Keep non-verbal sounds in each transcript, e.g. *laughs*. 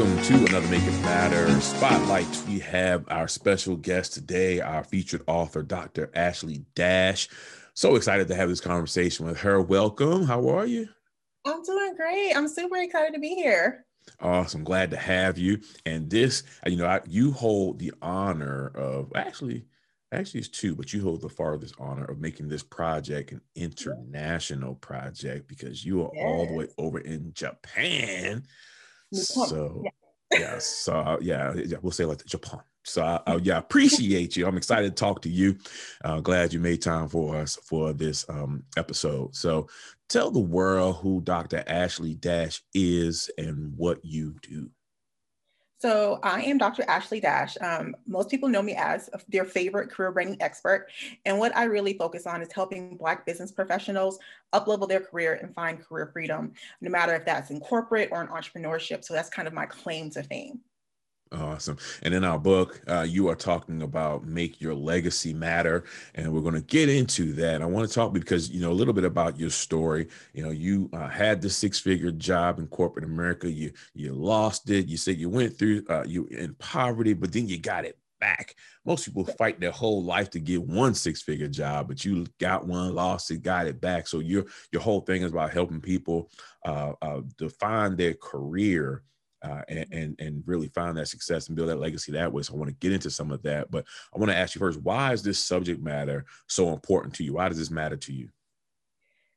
welcome to another Make It Matter Spotlight. We have our special guest today, our featured author, Dr. Ashley Dash. So excited to have this conversation with her. Welcome. How are you? I'm doing great. I'm super excited to be here. Awesome. Glad to have you. And this, you know, I, you hold the honor of actually, actually it's two, but you hold the farthest honor of making this project an international project because you are yes. all the way over in Japan. So yeah, yeah so uh, yeah, yeah, we'll say like Japan. So I, I, yeah, appreciate you. I'm excited to talk to you. Uh, glad you made time for us for this um, episode. So tell the world who Dr. Ashley Dash is and what you do. So I am Dr. Ashley Dash. Um, most people know me as their favorite career branding expert. And what I really focus on is helping Black business professionals uplevel their career and find career freedom, no matter if that's in corporate or in entrepreneurship. So that's kind of my claim to fame. Awesome. And in our book, uh, you are talking about make your legacy matter. And we're going to get into that. I want to talk because, you know, a little bit about your story. You know, you uh, had the six figure job in corporate America. You, you lost it. You said you went through, uh, you in poverty, but then you got it back. Most people fight their whole life to get one six figure job, but you got one, lost it, got it back. So your, your whole thing is about helping people uh, uh, define their career uh, and, and, and really find that success and build that legacy that way. So I want to get into some of that, but I want to ask you first: Why is this subject matter so important to you? Why does this matter to you?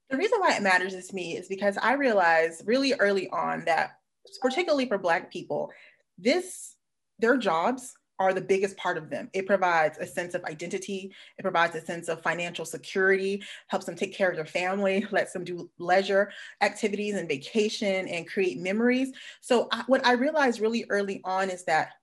The reason why it matters to me is because I realized really early on that, particularly for Black people, this their jobs are the biggest part of them. It provides a sense of identity, it provides a sense of financial security, helps them take care of their family, *laughs* lets them do leisure activities and vacation and create memories. So, I, what I realized really early on is that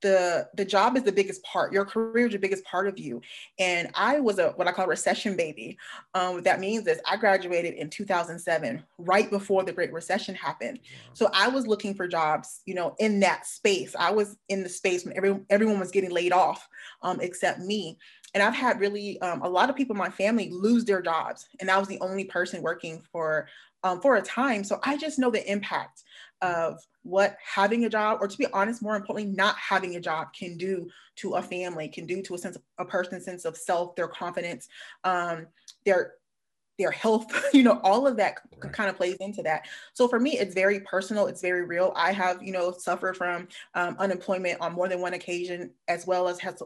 the the job is the biggest part your career is the biggest part of you. And i was a what i call a recession baby. Um, what that means is i graduated in 2007 right before the great recession happened. So i was looking for jobs you know in that space. I was in the space when every, everyone was getting laid off um, except me. And i've had really um, a lot of people in my family lose their jobs. And i was the only person working for um, for a time. So i just know the impact of what having a job, or to be honest, more importantly, not having a job can do to a family, can do to a sense of a person's sense of self, their confidence, um, their their health, *laughs* you know, all of that right. kind of plays into that. So for me, it's very personal. It's very real. I have, you know, suffered from um, unemployment on more than one occasion, as well as has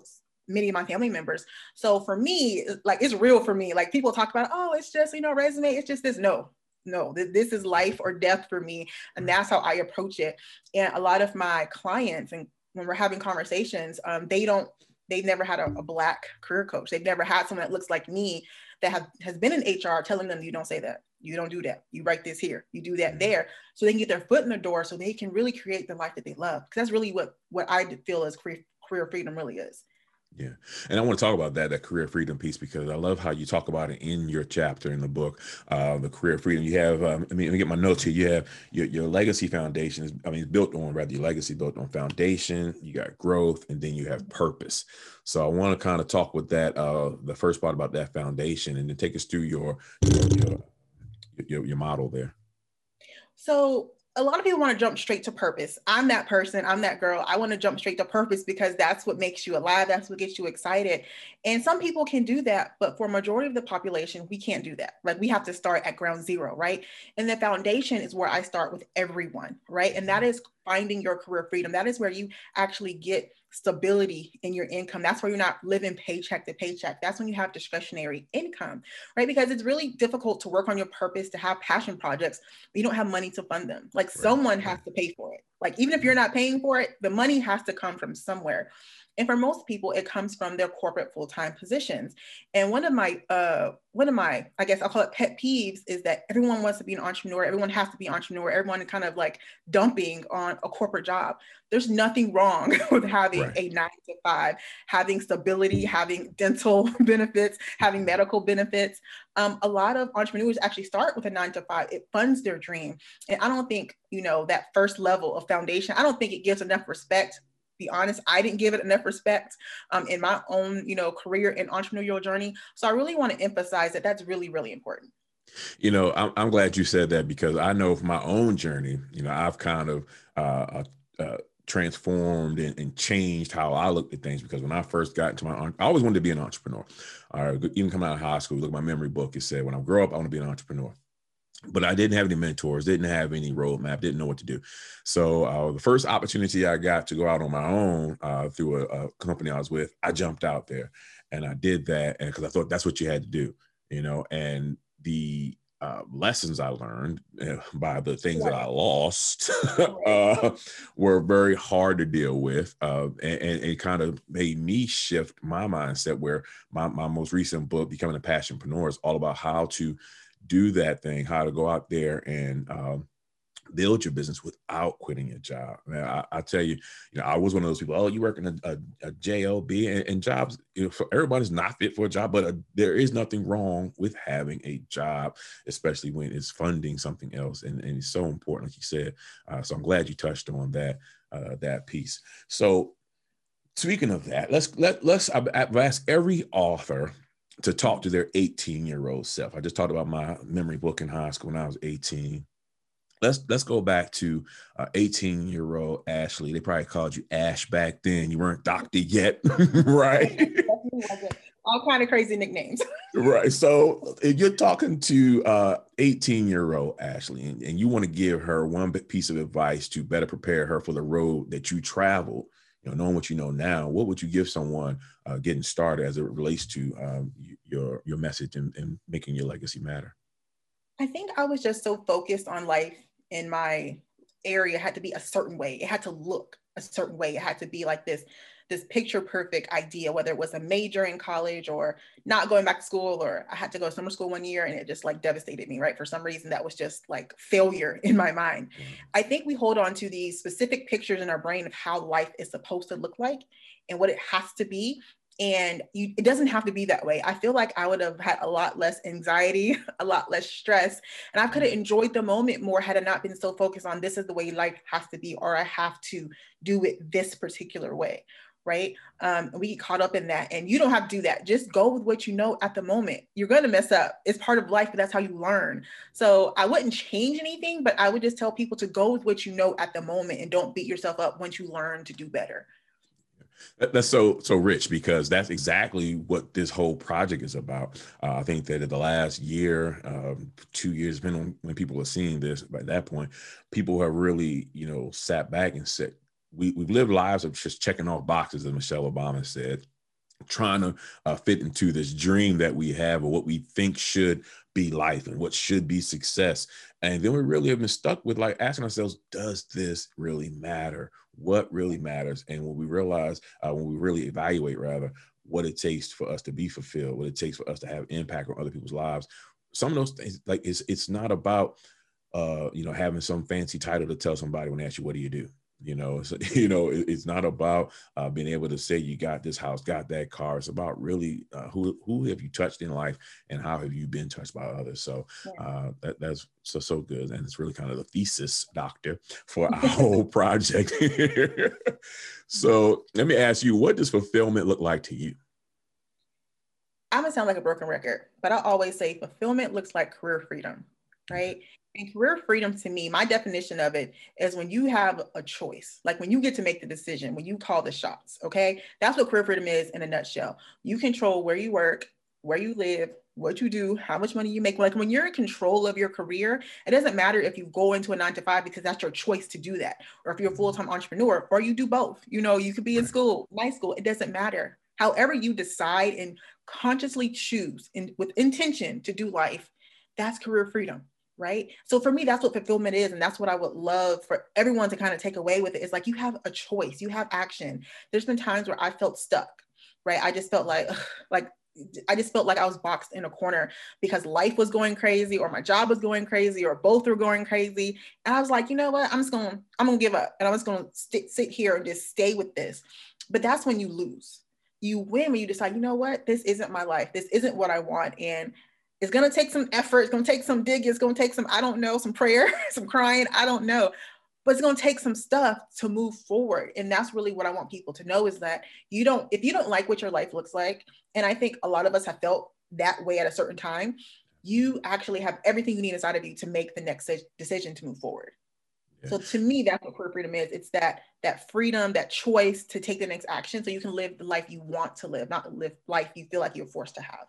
many of my family members. So for me, like it's real for me. Like people talk about, oh, it's just, you know, resume, it's just this. No, no this is life or death for me and that's how i approach it. And a lot of my clients and when we're having conversations um, they don't they've never had a, a, black career coach. They've never had someone that looks like me that have, has been in hr telling them you don't say that. You don't do that. You write this here. You do that mm-hmm. there. So they can get their foot in the door so they can really create the life that they love because that's really what what i feel as career, career freedom really is yeah. And I want to talk about that, that career freedom piece, because I love how you talk about it in your chapter in the book, uh, the career freedom. You have, um, I mean, let me get my notes here. You have your, your legacy foundation is, I mean, it's built on rather your legacy built on foundation, you got growth, and then you have purpose. So I want to kind of talk with that, uh, the first part about that foundation, and then take us through your, your, your, your model there. So a lot of people want to jump straight to purpose. I'm that person. I'm that girl. I want to jump straight to purpose because that's what makes you alive. That's what gets you excited. And some people can do that, but for majority of the population, we can't do that. Like we have to start at ground zero, right? And the foundation is where I start with everyone, right? And that mm-hmm. is finding your career freedom. That is where you actually get stability in your income. That's where you're not living paycheck to paycheck. That's when you have discretionary income, right? Because it's really difficult to work on your purpose, to have passion projects, you don't have money to fund them. Like right. someone has to pay for it. Like even if you're not paying for it, the money has to come from somewhere. And for most people, it comes from their corporate full-time positions. And one of my, uh, one of my, I guess I'll call it pet peeves is that everyone wants to be an entrepreneur. Everyone has to be an entrepreneur. Everyone kind of like dumping on a corporate job. There's nothing wrong *laughs* with having right. a nine to five, having stability, having dental *laughs* benefits, having medical benefits. Um, a lot of entrepreneurs actually start with a nine to five. It funds their dream. And I don't think, you know, that first level of foundation, I don't think it gives enough respect be honest, I didn't give it enough respect um, in my own, you know, career and entrepreneurial journey. So I really want to emphasize that that's really, really important. You know, I'm, I'm glad you said that because I know from my own journey, you know, I've kind of uh, uh, transformed and, and, changed how I looked at things because when I first got into my, I always wanted to be an entrepreneur. Uh, even coming out of high school, look at my memory book. It said, when I grow up, I want to be an entrepreneur. But I didn't have any mentors, didn't have any roadmap, didn't know what to do. So uh, the first opportunity I got to go out on my own uh, through a, a company I was with, I jumped out there and I did that, and because I thought that's what you had to do, you know. And the uh, lessons I learned uh, by the things that I lost *laughs* uh, were very hard to deal with. Uh, and, and, it kind of made me shift my mindset where my, my most recent book, Becoming a Passionpreneur, is all about how to do that thing, how to go out there and um, build your business without quitting your job. Man, I, I, tell you, you know, I was one of those people. Oh, you work in a, a, a job, and, and, jobs you know, for everybody's not fit for a job, but uh, there is nothing wrong with having a job, especially when it's funding something else, and, and it's so important, like you said. Uh, so I'm glad you touched on that uh, that piece. So speaking of that, let's let let's I've asked every author to talk to their 18 year old self. I just talked about my memory book in high school when I was 18 let's let's go back to 18 year old Ashley. They probably called you Ash back then. You weren't doctor yet, *laughs* right? *laughs* All kind of crazy nicknames. *laughs* right. So if you're talking to 18 uh, year old Ashley and, and you want to give her one piece of advice to better prepare her for the road that you traveled, you know, knowing what you know now, what would you give someone uh, getting started as it relates to um, your your message and, and making your legacy matter? I think I was just so focused on life in my area had to be a certain way. It had to look a certain way. It had to be like this this picture perfect idea, whether it was a major in college or not going back to school, or I had to go to summer school one year and it just like devastated me, right? For some reason, that was just like failure *laughs* in my mind. Mm-hmm. I think we hold on to these specific pictures in our brain of how life is supposed to look like and what it has to be and you, it doesn't have to be that way. I feel like I would have had a lot less anxiety, *laughs* a lot less stress, and I could have mm-hmm. enjoyed the moment more had I not been so focused on this is the way life has to be, or I have to do it this particular way. Right. Um, we get caught up in that, and you don't have to do that. Just go with what you know at the moment. You're going to mess up. It's part of life, but that's how you learn. So I wouldn't change anything, but I would just tell people to go with what you know at the moment and don't beat yourself up once you learn to do better. That's so so rich because that's exactly what this whole project is about. Uh, I think that in the last year, um, two years, depending on when people are seeing this, by that point, people have really you know sat back and said, "We we've lived lives of just checking off boxes," as Michelle Obama said, trying to uh, fit into this dream that we have or what we think should be life and what should be success. And then we really have been stuck with like asking ourselves, does this really matter? What really matters? And when we realize, uh, when we really evaluate rather, what it takes for us to be fulfilled, what it takes for us to have impact on other people's lives, some of those things, like it's it's not about uh, you know, having some fancy title to tell somebody when they ask you, what do you do? You know, so, *laughs* you know, it's not about uh, being able to say you got this house, got that car. It's about really uh, who who have you touched in life, and how have you been touched by others. So uh, that, that's so so good, and it's really kind of the thesis, doctor, for *laughs* our whole project. *laughs* so let me ask you, what does fulfillment look like to you? I'm gonna sound like a broken record, but I always say fulfillment looks like career freedom, right? And career freedom to me, my definition of it is when you have a choice, like when you get to make the decision, when you call the shots, okay? That's what career freedom is in a nutshell. You control where you work, where you live, what you do, how much money you make. Like when you're in control of your career, it doesn't matter if you go into a nine to five because that's your choice to do that, or if you're a mm-hmm. full time entrepreneur, or you do both. You know, you could be in school, night school, it doesn't matter. However, you decide and consciously choose and with intention to do life, that's career freedom right? So for me, that's what fulfillment is. And that's what I would love for everyone to kind of take away with it. it is like you have a choice, you have action. There's been times where I felt stuck, right? I just felt like, like, I just felt like I was boxed in a corner because life was going crazy or my job was going crazy or both were going crazy. And I was like, you know what? I'm just going to, I'm going to give up and I'm just going to sit here and just stay with this. But that's when you lose. You win when you decide, you know what? This isn't my life. This isn't what I want. And it's going to take some effort. It's going to take some digging. It's going to take some, I don't know, some prayer, *laughs* some crying. I don't know. But it's going to take some stuff to move forward. And that's really what I want people to know is that you don't, if you don't like what your life looks like, and I think a lot of us have felt that way at a certain time, you actually have everything you need inside of you to make the next decision to move forward. Yeah. So to me, that's what career freedom is. It's that that freedom, that choice to take the next action, so you can live the life you want to live, not live life you feel like you're forced to have.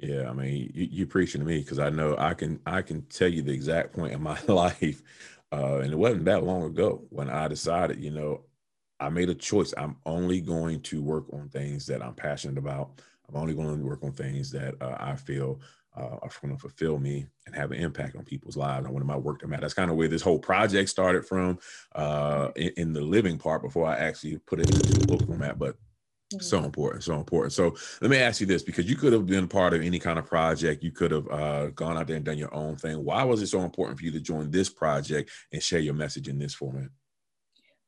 Yeah, I mean, you, you're preaching to me because I know I can I can tell you the exact point in my *laughs* life, uh, and it wasn't that long ago when I decided, you know, I made a choice. I'm only going to work on things that I'm passionate about. I'm only going to work on things that uh, I feel uh, are going to fulfill me and have an impact on people's lives. I want my work to matter. That's kind of where this whole project started from uh, in, in, the living part before I actually put it into the book format. But so mm-hmm. important, so important. So let me ask you this because you could have been part of any kind of project. You could have uh, gone out there and done your own thing. Why was it so important for you to join this project and share your message in this format?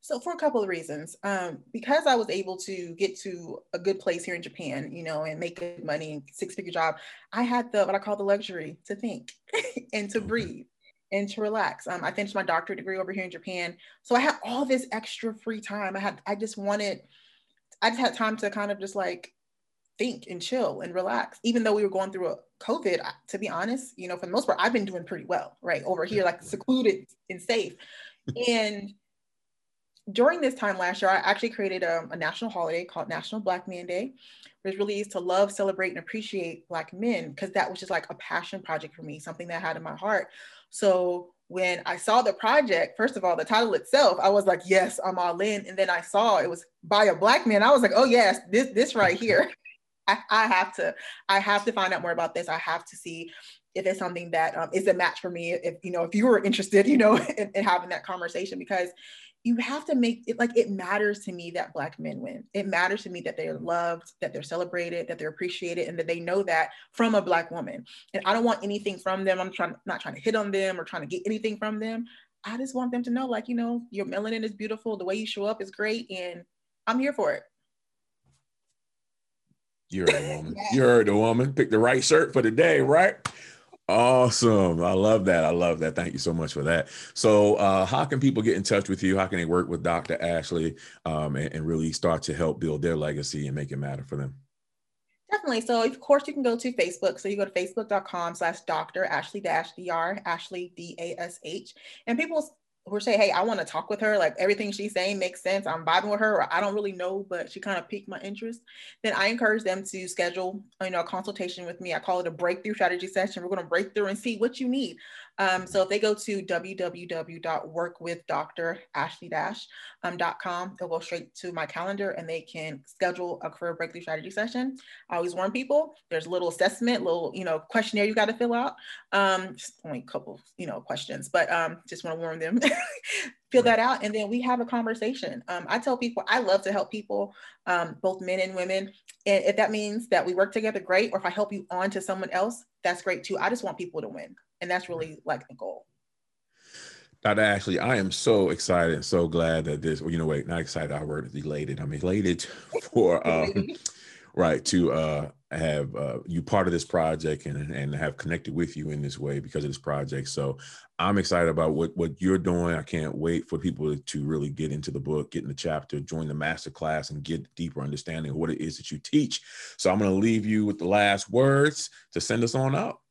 So for a couple of reasons, um, because I was able to get to a good place here in Japan, you know, and make good money, six figure job, I had the what I call the luxury to think *laughs* and to breathe and to relax. Um, I finished my doctorate degree over here in Japan, so I had all this extra free time. I had, I just wanted, I just had time to kind of just like think and chill and relax. Even though we were going through a COVID, to be honest, you know, for the most part, I've been doing pretty well, right over here, like secluded and safe, and during this time last year, I actually created a, a, national holiday called National Black Man Day, which really is to love, celebrate, and appreciate Black men, because that was just like a passion project for me, something that I had in my heart. So when I saw the project, first of all, the title itself, I was like, yes, I'm all in. And then I saw it was by a Black man. I was like, oh yes, this this right here. *laughs* I, I, have to, I have to find out more about this. I have to see if it's something that um, is a match for me. If you know, if you were interested, you know, *laughs* in, in having that conversation, because you have to make it like it matters to me that black men win. It matters to me that they're loved that they're celebrated that they're appreciated and that they know that from a black woman. And i don't want anything from them. I'm trying not trying to hit on them or trying to get anything from them. I just want them to know like you know your melanin is beautiful. The way you show up is great and i'm here for it. You're a woman. *laughs* You're the woman. Pick the right shirt for the day right Awesome. I love that. I love that. Thank you so much for that. So, uh, how can people get in touch with you? How can they work with Dr. Ashley um, and, and really start to help build their legacy and make it matter for them? Definitely. So of course you can go to Facebook. So you go to facebook.com slash Dr. Ashley dash DR, Ashley D-A-S-H. And people who say, hey, I want to talk with her, like everything she's saying makes sense. I'm vibing with her, or I don't really know, but she kind of piqued my interest. Then I encourage them to schedule, you know, a consultation with me. I call it a breakthrough strategy session. We're going to break through and see what you need. Um, so if they go to www.workwithdrashley-com, um, they'll go straight to my calendar and they can schedule a career breakthrough strategy session. I always warn people, there's a little assessment, little, you know, questionnaire you got to fill out. Um, just only a couple, you know, questions, but um, just want to warn them. *laughs* fill that out and then we have a conversation um, i tell people i love to help people um, both men and women and if that means that we work together great or if i help you on to someone else that's great too i just want people to win and that's really like the goal. Dr. Ashley, I am so excited and so glad that this, well, you know, wait, not excited, I word elated. I'm elated *laughs* for, *laughs* um, right, to uh, have uh, you part of this project and, and have connected with you in this way because of this project. So I'm excited about what, what you're doing. I can't wait for people to really get into the book, get in the chapter, join the master class and get deeper understanding of what it is that you teach. So I'm going to leave you with the last words to send us on out.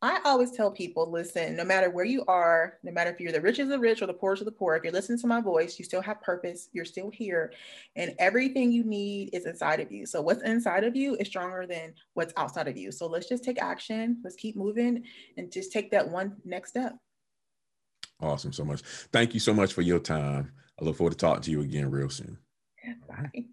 I always tell people, listen, no matter where you are, no matter if you're the rich of the rich or the poor of the poor, if you're listening to my voice, you still have purpose, you're still here, and everything you need is inside of you. So what's inside of you is stronger than what's outside of you. So let's just take action, let's keep moving, and just take that one next step. Awesome, so much. Thank you so much for your time. I look forward to talking to you again real soon. Bye.